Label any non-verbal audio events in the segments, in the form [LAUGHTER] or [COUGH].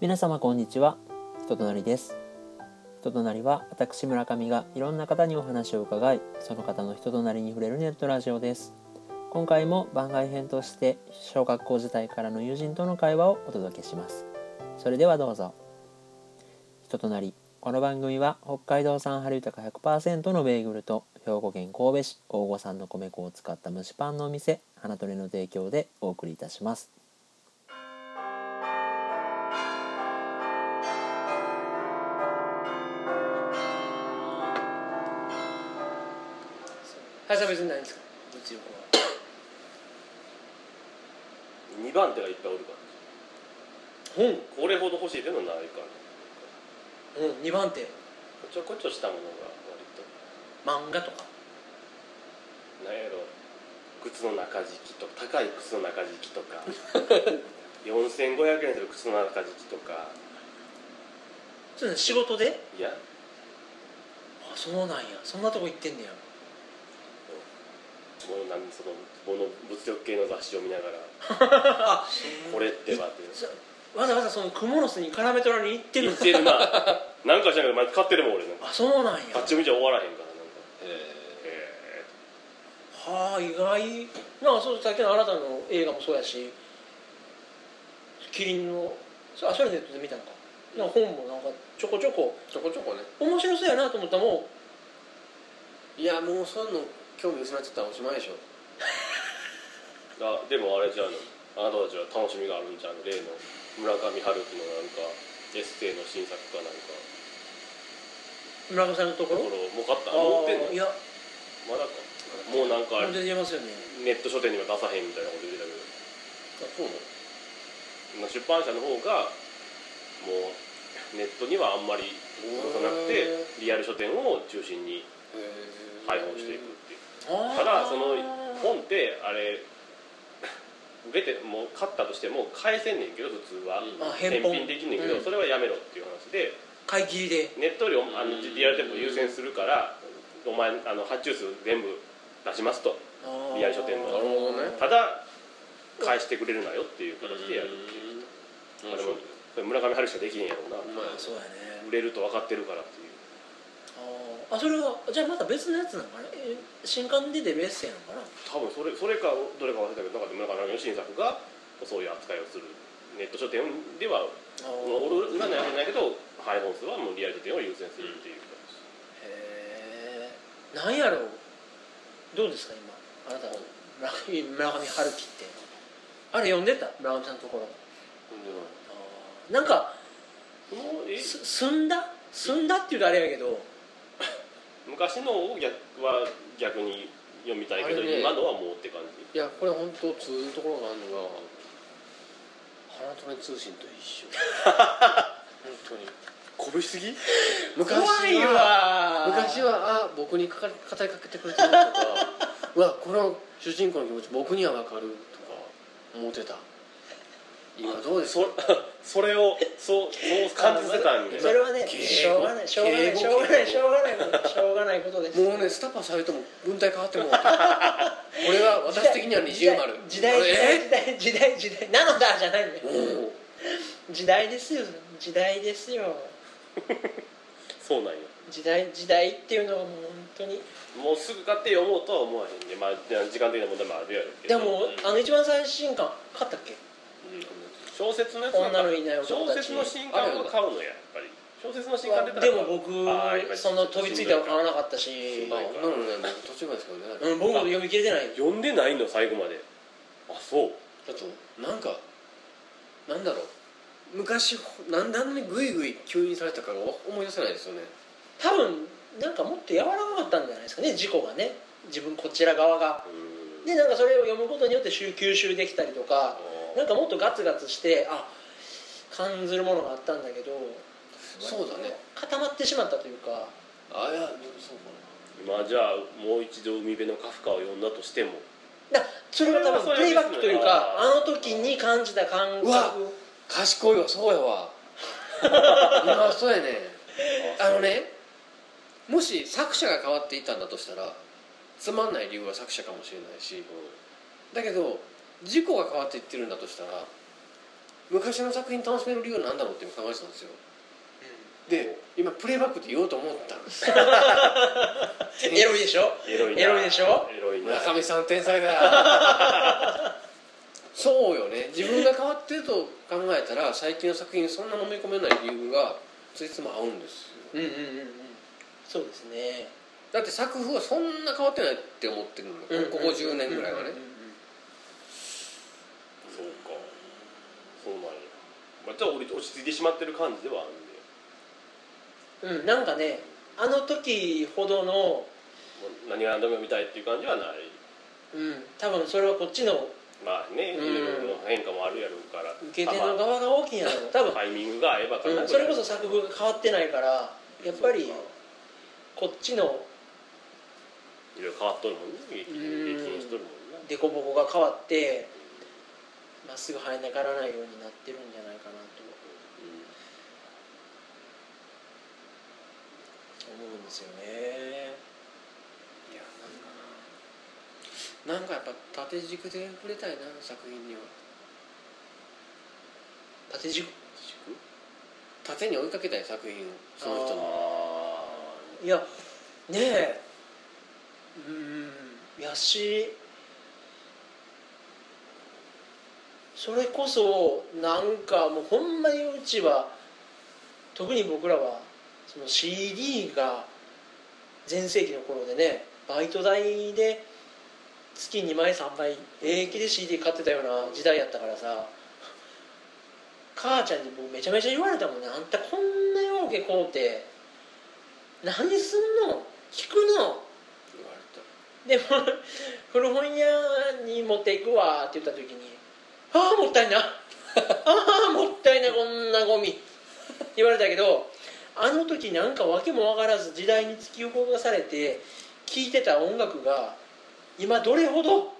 皆様こんにちは。人となりです。人となりは私村上がいろんな方にお話を伺いその方の人となりに触れるネットラジオです。今回も番外編として小学校時代からの友人との会話をお届けします。それではどうぞ。人となりこの番組は北海道産春豊100%のベーグルと兵庫県神戸市大御産の米粉を使った蒸しパンのお店花トレの提供でお送りいたします。林さん別にないんですか？物欲は。2番手がいっぱいおるから。本？これほど欲しいっていうのはないから。うん2番手？こちょこちょしたものが割と。漫画とか？なんやろ靴の中敷きとか高い靴の中敷きとか。[LAUGHS] 4500円する靴の中敷きとか。そういうの仕事で？いや。あそうなんや。そんなとこ行ってんねやもうなんそのこの物欲系の雑誌を見ながら [LAUGHS] あこれってばってそわざわざそのクモの巣に絡め取らに行ってる言ってる。ななんかしらんけど買ってるもん俺なんか。あそうなんや。あっち見ちゃ終わらへんからなんか。えへはあ意外。なんかそうさっきのあなたの映画もそうやし。キリンのそあそれネットで見たのか。なんか本もなんかちょこちょこ。ーちょこちょこね。面白そうやなと思ったらもいやもうそういうの興味薄まっちゃったらおしまいでしょ。[LAUGHS] あでもあれじゃあのあなたたちは楽しみがあるんじゃん。例の村上春樹のなんかエッセイの新作かなんか。う村上さんのところ？ところもう買ったあ持ってんの？あいや。まだか？もうなんかもう出てますよね。ネット書店には出さへんみたいなこと言ってたけあそうなの？ど出版社の方がもうネットにはあんまり出さなくてリアル書店を中心に配本していくっていうただその本ってあれ [LAUGHS] 出てもう買ったとしても返せんねんけど普通は。あ返品できんねんけど、うん。それはやめろっていう話で。買い切りで。ネットよりおあのリアル店舗優先するからお前あの発注数全部出しますと。リアル書店の。なるほどね。ただ返してくれるなよっていう形でやるっていう。うん。あでもそれ村上春樹しかできへんやろうな。まあそうやね。売れると分かってるからっていうあそれはじゃあまた別のやつなのかな？え新刊で出るエッセイなのかな？多分それそれかどれか忘れたけどなんか村上の新作がそういう扱いをするネット書店ではあおる裏のやつないけど配本数はもうリアル書店を優先するっていう形。へえなんやろう？どうですか今？あなた村上村上春樹ってあれ読んでた？村上さんのところ。なんかす済んだ？済んだっていうとあれやけど昔のを逆は逆に読みたいけど、あれね。今のはもうって感じ。いやこれ本当通ずるところがあるのが花トレ通信と一緒。[LAUGHS] 本当に。こぶしすぎ？昔怖いはわ。昔はあ僕にかか語りかけてくれてるとか [LAUGHS] うわこの主人公の気持ち僕には分かるとか思ってた。今どうですか？そそれをそうそう感じてたんで。それはねしょうがないしょうがないしょうがないしょうがないことしょうがないことです。もうねスタパされても文体変わってもうて [LAUGHS] これは私的には二重丸。時代時代時代時代時代。なのだじゃないんだよ。お時代ですよ。時代ですよ。そうなんよ。時代時代っていうのはもう本当に。もうすぐ買って読もうとは思わへんで。まあ時間的な問題もあるやろうけど。でもあの一番最新刊買ったっけ？小説のやつは女のいない男たち。小説の新刊は買うのややっぱり。小説の新刊出たらでも僕その飛びついたの買わなかったしまあ女のね僕途中までしか読んでない、うん僕も読み切れてない。よ読んでないの最後まで。あそう。あとなんかなんだろう。昔なんであんなにグイグイ急にされたかが思い出せないですよね。多分なんかもっと柔らかかったんじゃないですかね事故がね。自分こちら側が。うん。でなんかそれを読むことによって吸吸収できたりとかなんかもっとガツガツしてあ感ずるものがあったんだけどそうだね。固まってしまったというか。あいやそうか今じゃあもう一度海辺のカフカを読んだとしても。だそれが多分プレイバックというかあの時に感じた感うわ覚な賢いわそうやわ。[LAUGHS] 今そうやね。あのねもし作者が変わっていたんだとしたらつまんない理由は作者かもしれないし。だけど事故が変わっていってるんだとしたら昔の作品楽しめる理由は何だろうって今考えてたんですよ。で今プレイバックって言おうと思ったんです。[LAUGHS] エロいでしょ？エロいな。エロいでしょ？エロいな。村上さん天才だ。そうよね。自分が変わってると考えたら最近の作品にそんな飲み込めない理由がついつも合うんですよ。うんうんうんうん。そうですね。だって作風はそんな変わってないって思ってるの。ここ10年ぐらいはね。うんうんうんそうかそうなんやまあちょっと落ち着いてしまってる感じではあるんで。うん、なんかねあの時ほどの、何が何でも見たいっていう感じはない。うん、多分それはこっちのまあね、うん。いろいろ変化もあるやろうから。受け手の側が大きいんやろう。多分、タイミングが合えばかなうん、それこそ作風が変わってないからやっぱりこっちのいろいろ変わっとるもんね。激変しとるもんな凸凹が変わってまっすぐ跳ね上がらないようになってるんじゃないかなと。思うんですよね。いやなんかな。なんかやっぱ縦軸で触れたいな作品には。縦軸？縦に追いかけたい作品をその人の。あいやねえ。うん。やしそれこそなんかもうほんまにうちは特に僕らはその CD が全盛期の頃でねバイト代で月2枚3枚平気で CD 買ってたような時代やったからさ母ちゃんに僕めちゃめちゃ言われたもんね。あんたこんなようけこうて何すんの？聞くの？言われた。でも [LAUGHS] 古本屋に持っていくわって言った時に「ああもったいな。ああもったいなこんなゴミ」言われたけどあの時なんか訳も分からず時代に突き動かされて聴いてた音楽が今どれほど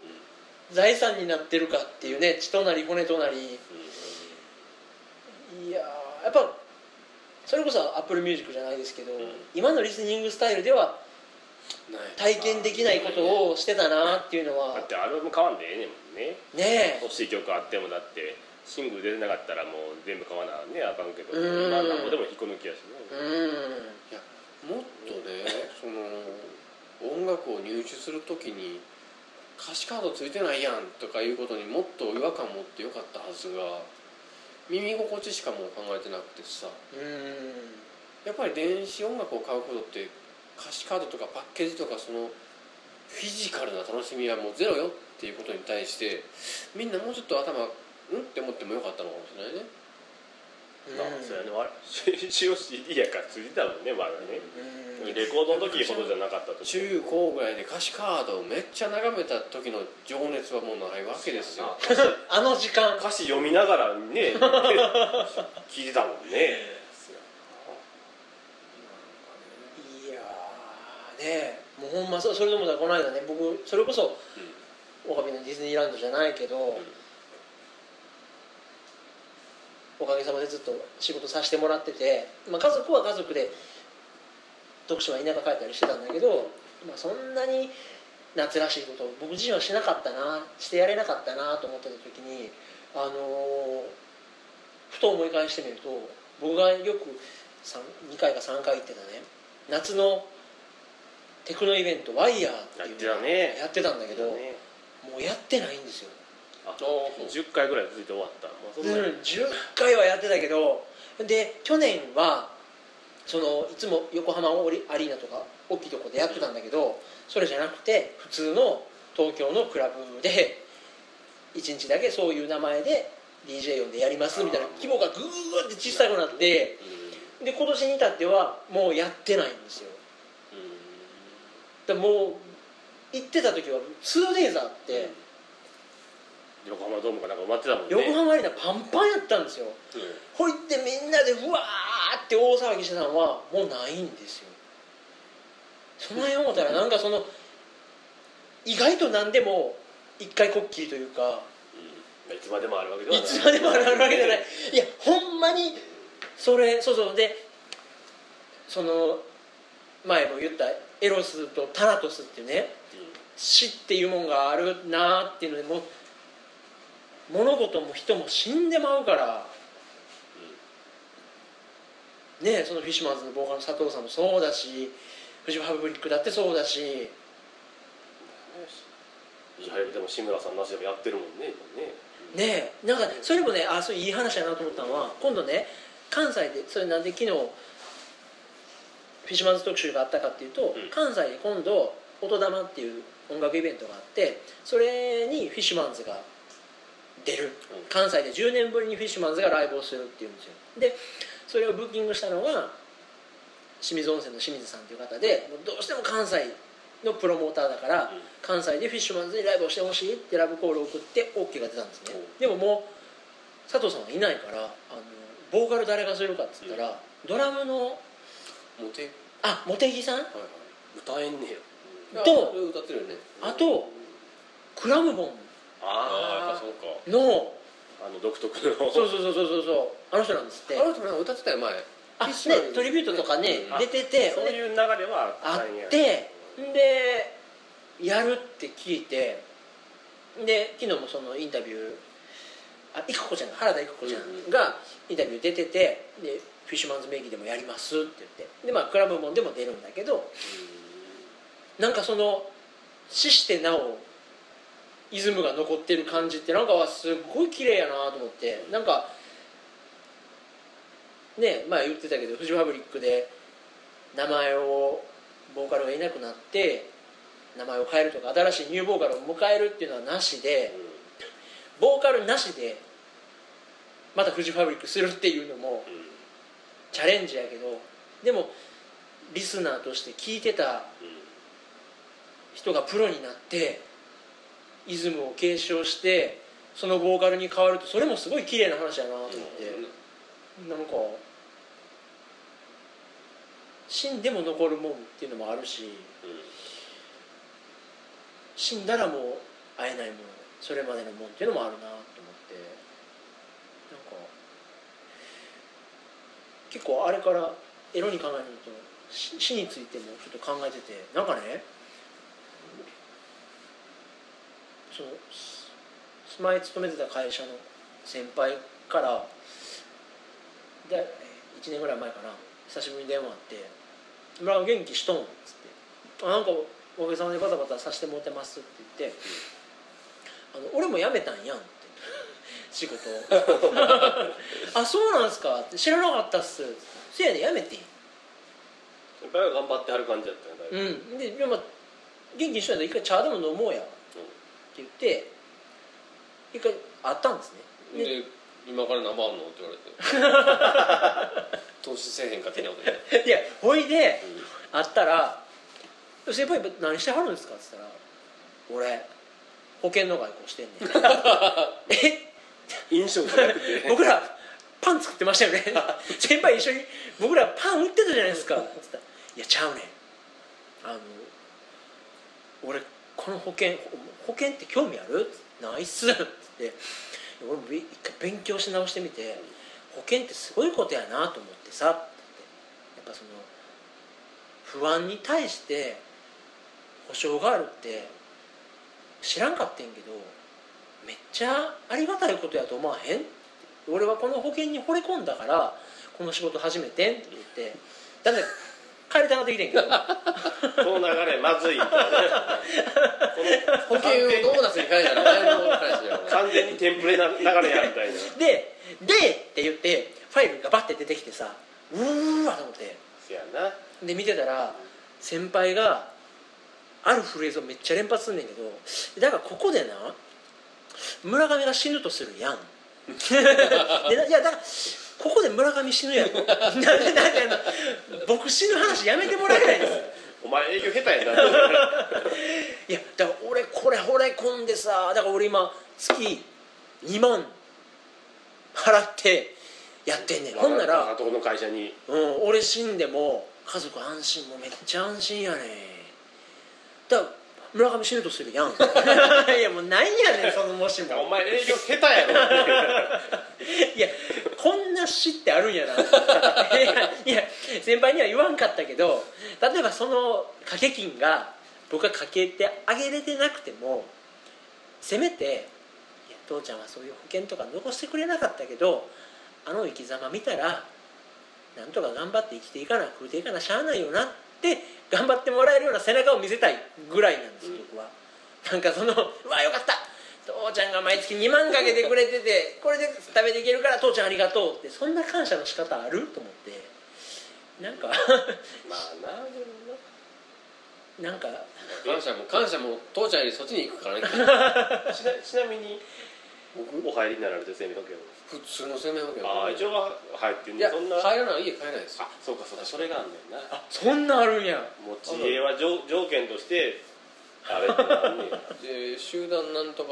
財産になってるかっていうね血となり骨となり。いやーやっぱそれこそアップルミュージックじゃないですけど、ん。今のリスニングスタイルでは体験できないことをしてたなっていうのは。だってアルバム買わんでええねんもんね。ねえ。欲しい曲あってもだってシングル出てなかったらもう全部買わなねあかんけど。うん。まあなんぼでも引っこ抜きやしうね。ん。いやもっとねその音楽を入手するときに歌詞カードついてないやんとかいうことにもっと違和感持ってよかったはずが耳心地しかもう考えてなくてさ。うん。やっぱり電子音楽を買うことって歌詞カードとかパッケージとかそのフィジカルな楽しみはもうゼロよっていうことに対してみんなもうちょっと頭うん？って思ってもよかったのかもしれないね。まあそれはね。わ一応 CD やからついてたもんねまだね。うん。レコードの時ほどじゃなかったと中高ぐらいで歌詞カードをめっちゃ眺めた時の情熱はもうないわけですよ。あの時間。歌詞読みながらね [LAUGHS] 聞いてたもんねいやーねえもうほん。まそそれでもだこの間ね僕それこそオのディズニーランドじゃないけど、おかげさまでずっと仕事させてもらってて、まあ、家族は家族で読書は田舎帰ったりしてたんだけど、まあ、そんなに夏らしいことを僕自身はしなかったなしてやれなかったなと思ってた時にあのーふと思い返してみると僕がよく2回か3回行ってたね夏のテクノイベントワイヤーっていうのをややってたんだけど、ね。もうやってないんですよ。あ10回ぐらい続いて終わった、まあ、そんな。にうん、10回はやってたけどで去年はそのいつも横浜オリアリーナとか大きいとこでやってたんだけどそれじゃなくて普通の東京のクラブで1日だけそういう名前で DJ 呼んでやりますみたいな規模がぐーって小さくなってで今年に至ってはもうやってないんですよでもう行ってた時は 2days あって、横浜ドームかなんか埋まってたもんね。横浜アリーナパンパンやったんですよ。ほいってみんなでうわーって大騒ぎしてたのはもうないんですよ。その辺思ったらなんかその意外と何でも一回こっきりというかうん。いつまでもあるわけではい。ないつまでもあるわけじゃない。いやほんまにそれそうそう。でその前も言ったエロスとタラトスっていうね死っていうもんがあるなーっていうのでも物事も人も死んでまうからねそのフィッシュマンズのボーカルの佐藤さんもそうだしフジファブリックだってそうだしフジでも志村さんなしでもやってるもんねね。ねなんかそれもねあそういい話だなと思ったのは今度ね関西でそれなんで昨日フィッシュマンズ特集があったかっていうと、うん。関西で今度音玉っていう音楽イベントがあってそれにフィッシュマンズが出る。関西で10年ぶりにフィッシュマンズがライブをするっていうんですよ。でそれをブッキングしたのが清水温泉の清水さんという方でどうしても関西のプロモーターだから、うん。関西でフィッシュマンズにライブをしてほしいってラブコールを送って OK が出たんですね。うん。でももう佐藤さんはいないからあのボーカル誰がするかっつったら、ドラムのモテあ茂木さん？はい歌えんねや。と歌ってるよね。あとクラムボン。ああやっぱあそうか。のああの独特の。そうそうそうそうそう。そうあの人なんですって。あの人なんか歌ってたよ前。あねトリビュートとかねうん。出ててそういう流れはあってでやるって聞いてで昨日もそのインタビューあいくこちゃん原田いくこちゃんがインタビュー出ててでフィッシュマンズ名義でもやりますって言って。でまあクラブモンでも出るんだけど。なんかその死してなおイズムが残ってる感じってなんかはすごい綺麗やなと思って。なんかね前言ってたけどフジファブリックで名前をボーカルがいなくなって名前を変えるとか新しいニューボーカルを迎えるっていうのはなしでボーカルなしでまたフジファブリックするっていうのもチャレンジやけどでもリスナーとして聞いてたうん人がプロになってイズムを継承してそのボーカルに変わるとそれもすごい綺麗な話やなと思って、なんか死んでも残るもんっていうのもあるし死んだらもう会えないものそれまでのもんっていうのもあるなと思ってなんか結構あれからエロに考えると死についてもちょっと考えててなんかねそのす前勤めてた会社の先輩からで1年ぐらい前かな久しぶりに電話あって「村上元気しとん?」っつって「あなんかおかげさまでバタバタさせてもらってます」って言って「あの俺も辞めたんやん」って仕事。を [LAUGHS] あそうなんすか。知らなかったっす。せやで辞めて。ん先輩は頑張ってはる感じだったよだいぶ。うん。ででも元気にしとんやったら一回茶でも飲もうや。って言って一回会ったんですね。でで今から何番あんの？って言われて。[LAUGHS] 投資せえへんかってなことで [LAUGHS] いやほいで会ったら「先輩何してはるんですか?」っつったら「俺保険の外交してんねん」え？印象じゃなくて。僕らパン作ってましたよね。[LAUGHS] 先輩一緒に僕らパン売ってたじゃないですか。っつったら「いやちゃうねん。あの俺この保険保険って興味ある?」ないっす」っつって。俺も一回勉強し直してみて保険ってすごいことやなと思ってさ。って。やっぱその不安に対して保証があるって知らんかってんけどめっちゃありがたいことやと思わへん？俺はこの保険に惚れ込んだからこの仕事始めてんって言って。だって帰りたがってきてんけど。この流れまずいみたいな保険をドーナツに変えたら完全にテンプレな流れやみたいな。で「で」って言ってファイルがバッて出てきてさうーわと思って。せやな。で見てたら先輩があるフレーズをめっちゃ連発すんねんけどだからここでな村上が死ぬとするやん。[LAUGHS] いやだからここで村上死ぬやん。で [LAUGHS] なんであの僕死ぬ話やめてもらえないです。お前営業下手やな。[LAUGHS] いやだから俺これ惚れ込んでさだから俺今月2万払ってやってんねん。ほんならとこの会社に。うん、俺死んでも家族安心もうめっちゃ安心やねだから村上死ぬとするやん。[LAUGHS] いやもうなんやねん [LAUGHS] そのも。しおも前営業下手やろ。[LAUGHS] いやこんな死ってあるんやな。いやいや先輩には言わんかったけど例えばその掛け金が僕がかけてあげれてなくてもせめて父ちゃんはそういう保険とか残してくれなかったけどあの生き様見たらなんとか頑張って生きていかな食うていかなしゃあないよなって頑張ってもらえるような背中を見せたいぐらいなんですよ、僕は。なんかそのうわよかった。父ちゃんが毎月2万かけてくれててこれで食べていけるから父ちゃんありがとうってそんな感謝の仕方あると思って。なんかまあなでもな。なんか感謝も感謝も父ちゃんよりそっちに行くからね。[LAUGHS] ちなちなみに僕お入りになられて生命保険普通の生命保険ああ一応は入ってんいやねそんな。入らない家買えないですよ。あそうかそうかそれがあんねんな。あそんなあるんや。持ち家は条条件としてあれってなんねん。[LAUGHS] で集団なんとか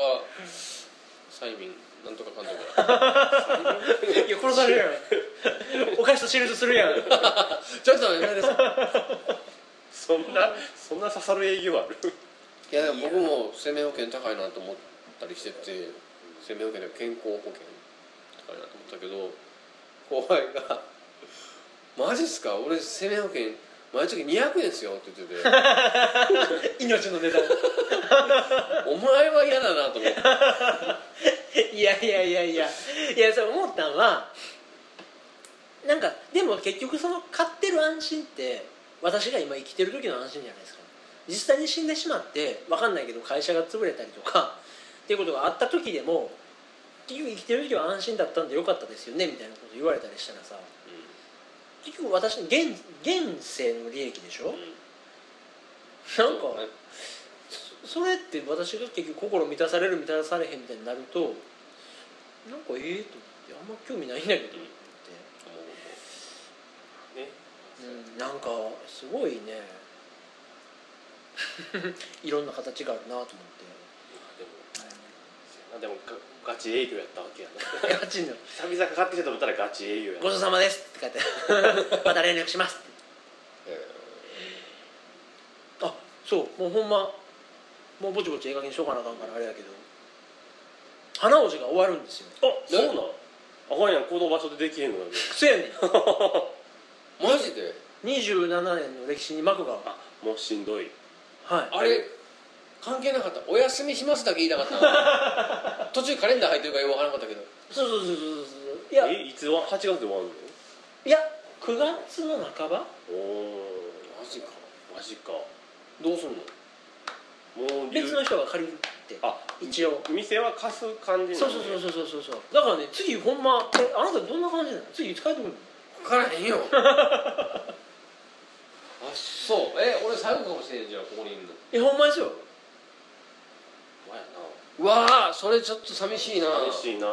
催眠なんとかかんとか。[LAUGHS] いや殺されるやん。[LAUGHS] お菓子とシールドするやん。ちょっと待ってさいそんなそんな刺さる営業ある？いやでも僕も生命保険高いなと思ったりしてて生命保険で健康保険高いなと思ったけど後輩が「マジっすか？俺生命保険毎月200円ですよ」って言ってて。[LAUGHS] 命の値段お前は嫌だなと思って。いやいやいやいや。いやそう思ったんはなんかでも結局その買ってる安心って私が今生きてる時の安心じゃないですか。実際に死んでしまって分かんないけど会社が潰れたりとかっていうことがあった時でも結局生きてる時は安心だったんでよかったですよねみたいなこと言われたりしたらさ。結局私の現現世の利益でしょ、なんかそれって私が結局心満たされる満たされへんみたいになるとなんかええと思ってあんま興味ないんだけどって、ね。うん、なんかすごいね。[LAUGHS] いろんな形があるなと思って。でもガガチ営業やったわけやなガチの。久々かかってきたと思ったらガチ営業「やごちそうさまです」って書いて [LAUGHS] また連絡しますって。あそう。もうほんまもうぼちぼちええ加減にしようかなあかんからあれやけど。花王子が終わるんですよ。あそうなん？あかんやん行動場所でできへんのよそやねん。[LAUGHS] マジで？27年の歴史に幕が。あもうしんどい。はい。あれ関係なかった「お休みします」だけ言いたかった。[LAUGHS] 途中カレンダー入ってるからよく分からなかったけど。そうそうそうそうそういや。えいつは？8月で終わるの？いや9月の半ば？おおマジか。マジか。どうすんの？もう別の人が借りるってあ一応。店は貸す感じなそうそうそうそうそうそうそう。だからね次ほんまえあなたどんな感じなの？次いつ帰ってくるの？分からへんよ。[LAUGHS] あそう。え俺最後かもしれんじゃんここにいるの。えほんまですようわーそれちょっと寂しいな。寂しいな。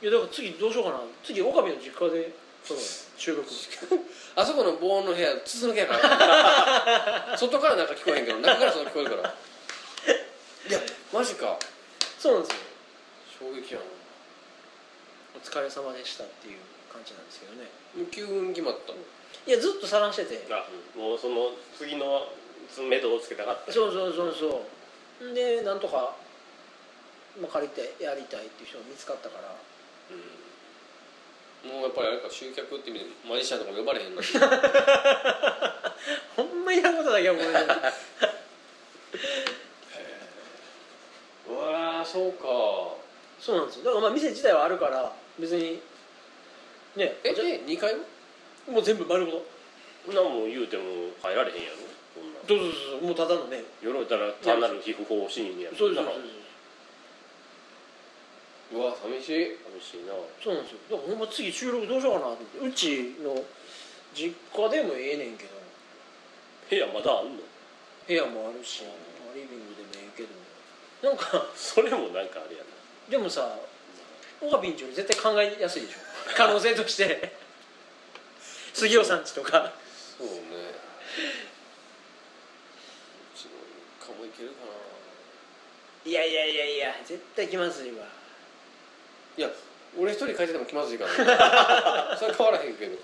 いやだから次どうしようかな。次岡部の実家でその収録 [LAUGHS] あそこの防音の部屋筒の部屋から。[LAUGHS] 外からなんか聞こえへんけど中からその聞こえるから。いやマジか。そうなんですよ。衝撃やな。お疲れ様でしたっていう感じなんですけどね。急に決まった。のいやずっと探してて。あもうその次の目処をつけたかった。そうそうそうそう。んでなんとか、まあ、借りてやりたいっていう人が見つかったから。もうやっぱりあれか集客って意味でマジシャンとかも呼ばれへんな [LAUGHS] ほんまにやることだけはごめんなさい。うわーそうか。そうなんですよ。だからまあ店自体はあるから別にねじゃええ2階は？もう全部丸ごと。そんなもん言うても入られへんやろこんなんそうそうそうそうもうただのね。よろたら単なる皮膚科シーンやそうですそうなですう。わ寂しい。寂しいな。そうなんですよ。だからほんま次収録どうしようかなと思って。うちの実家でもええねんけど。部屋まだあんの？部屋もあるしリビングでもええけど。なんかそれもなんかあれやな。でもさオカピンチより絶対考えやすいでしょ。可能性として。杉尾さんちとか。そうねうちの一家もいけるかな。いやいやいやいや絶対気まずいわ。いや俺一人帰ってても気まずいからね。[LAUGHS] それ変わらへんけど。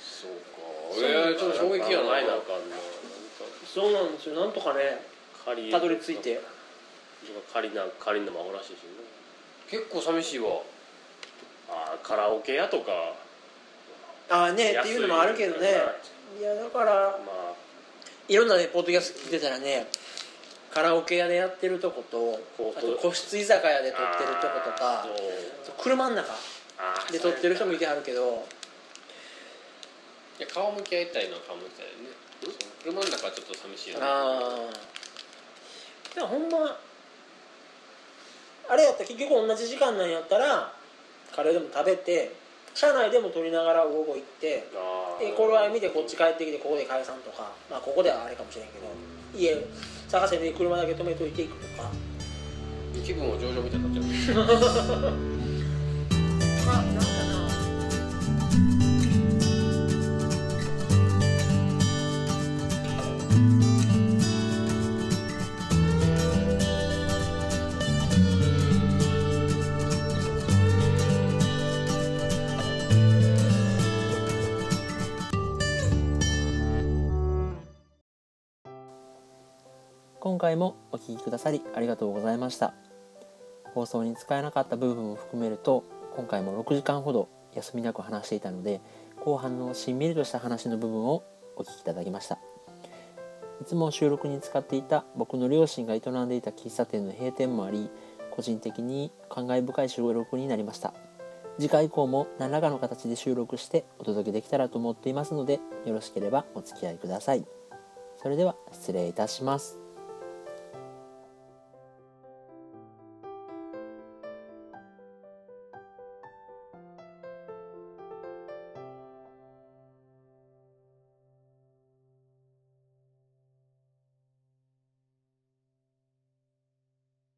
そうか。えー、ちょっと衝撃やな。ないなあかんなそうなんですよ。なんとかねたどり着いて。借りな借りんのもアホらしいし結構寂しいわ。なあーカラオケ屋とか。ああねっていうのもあるけどね。いやだからまいろんなねポッドキャスト聞いてたらねカラオケ屋でやってるとことあと個室居酒屋で撮ってるとことかあ車の中で撮ってる人もいてはるけどいや顔向き合いたいのは顔向き合いね。車の中はちょっと寂しいよね。ああでもほんまあれやったら結局同じ時間なんやったらカレーでも食べて車内でも撮りながら午後行ってあーで頃合い見てこっち帰ってきてここで解散とかまあここではあれかもしれんけど家探せで車だけ止めといていくとか。気分も上々みたいになっちゃう。まあなんか回もお聞きくださりありがとうございました。放送に使えなかった部分を含めると今回も6時間ほど休みなく話していたので後半のしんみりとした話の部分をお聞きいただきました。いつも収録に使っていた僕の両親が営んでいた喫茶店の閉店もあり個人的に感慨深い収録になりました。次回以降も何らかの形で収録してお届けできたらと思っていますのでよろしければお付き合いください。それでは失礼いたします。